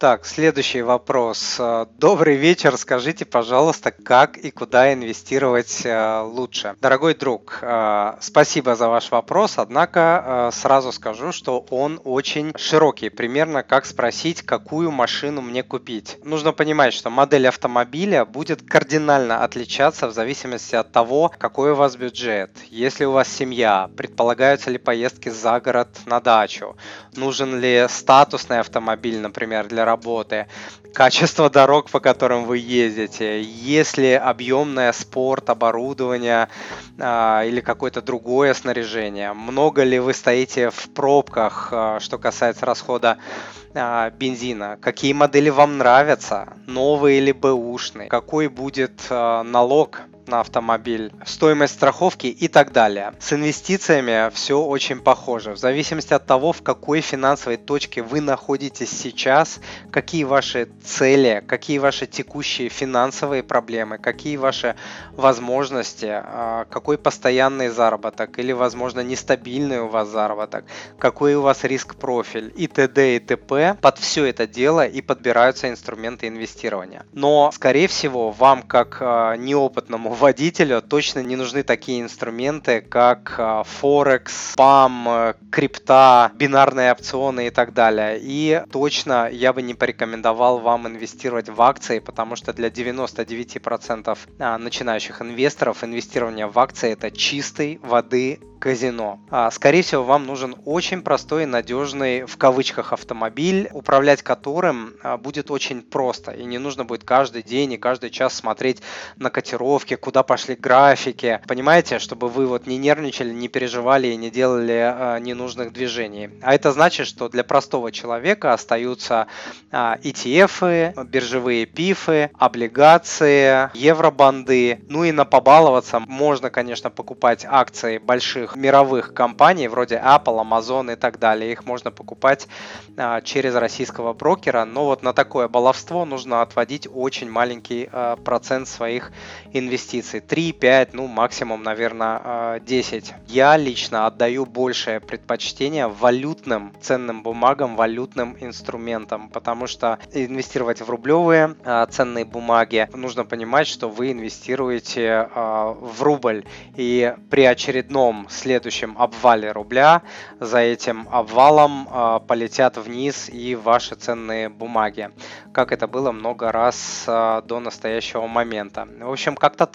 Так, следующий вопрос. Э, добрый вечер. Скажите, пожалуйста, как и куда инвестировать э, лучше? Дорогой друг, э, спасибо за ваш вопрос, однако сразу скажу, что он очень широкий. Примерно как спросить, какую машину мне купить. Нужно понимать, что модель автомобиля будет кардинально отличаться в зависимости от того, какой у вас бюджет. Если у вас семья, предполагаются ли поездки за город на дачу, нужен ли статусный автомобиль, например, для работы, качество дорог, по которым вы ездите, есть ли объемное спорт, оборудование а, или какое-то другое снаряжение, много ли вы стоите в пробках, а, что касается расхода а, бензина, какие модели вам нравятся, новые или бэушные, какой будет а, налог на автомобиль, стоимость страховки и так далее. С инвестициями все очень похоже. В зависимости от того, в какой финансовой точке вы находитесь сейчас, какие ваши цели, какие ваши текущие финансовые проблемы, какие ваши возможности, а, какой постоянный заработок или, возможно, нестабильный у вас заработок, какой у вас риск-профиль и т.д. и т.п. Под все это дело и подбираются инструменты инвестирования. Но, скорее всего, вам, как а, неопытному водителю точно не нужны такие инструменты, как а, Форекс, ПАМ, э, крипта, бинарные опционы и так далее. И точно я бы не порекомендовал вам инвестировать в акции, потому что для 99% а, начинающих инвесторов инвестирование в акции это чистой воды казино. А, скорее всего, вам нужен очень простой и надежный в кавычках автомобиль, управлять которым будет очень просто. И не нужно будет каждый день и каждый час смотреть на котировки, куда пошли графики. Понимаете, чтобы вы вот не нервничали, не переживали и не делали а, ненужных движений. А это значит, что для простого человека остаются ETF, биржевые пифы, облигации, евробанды. Ну и на побаловаться можно, конечно, покупать акции больших мировых компаний, вроде Apple, Amazon и так далее. Их можно покупать а, через российского брокера, но вот на такое баловство нужно отводить очень маленький а, процент своих инвестиций. 3, 5, ну максимум, наверное, а, 10. Я лично отдаю большее предпочтение валютным ценным бумагам, валютным инструментам, потому что инвестировать в рублевые а, ценные бумаги нужно понимать, что вы инвестируете а, в рубль. И при очередном следующем обвале рубля за этим обвалом полетят вниз и ваши ценные бумаги, как это было много раз до настоящего момента. В общем, как-то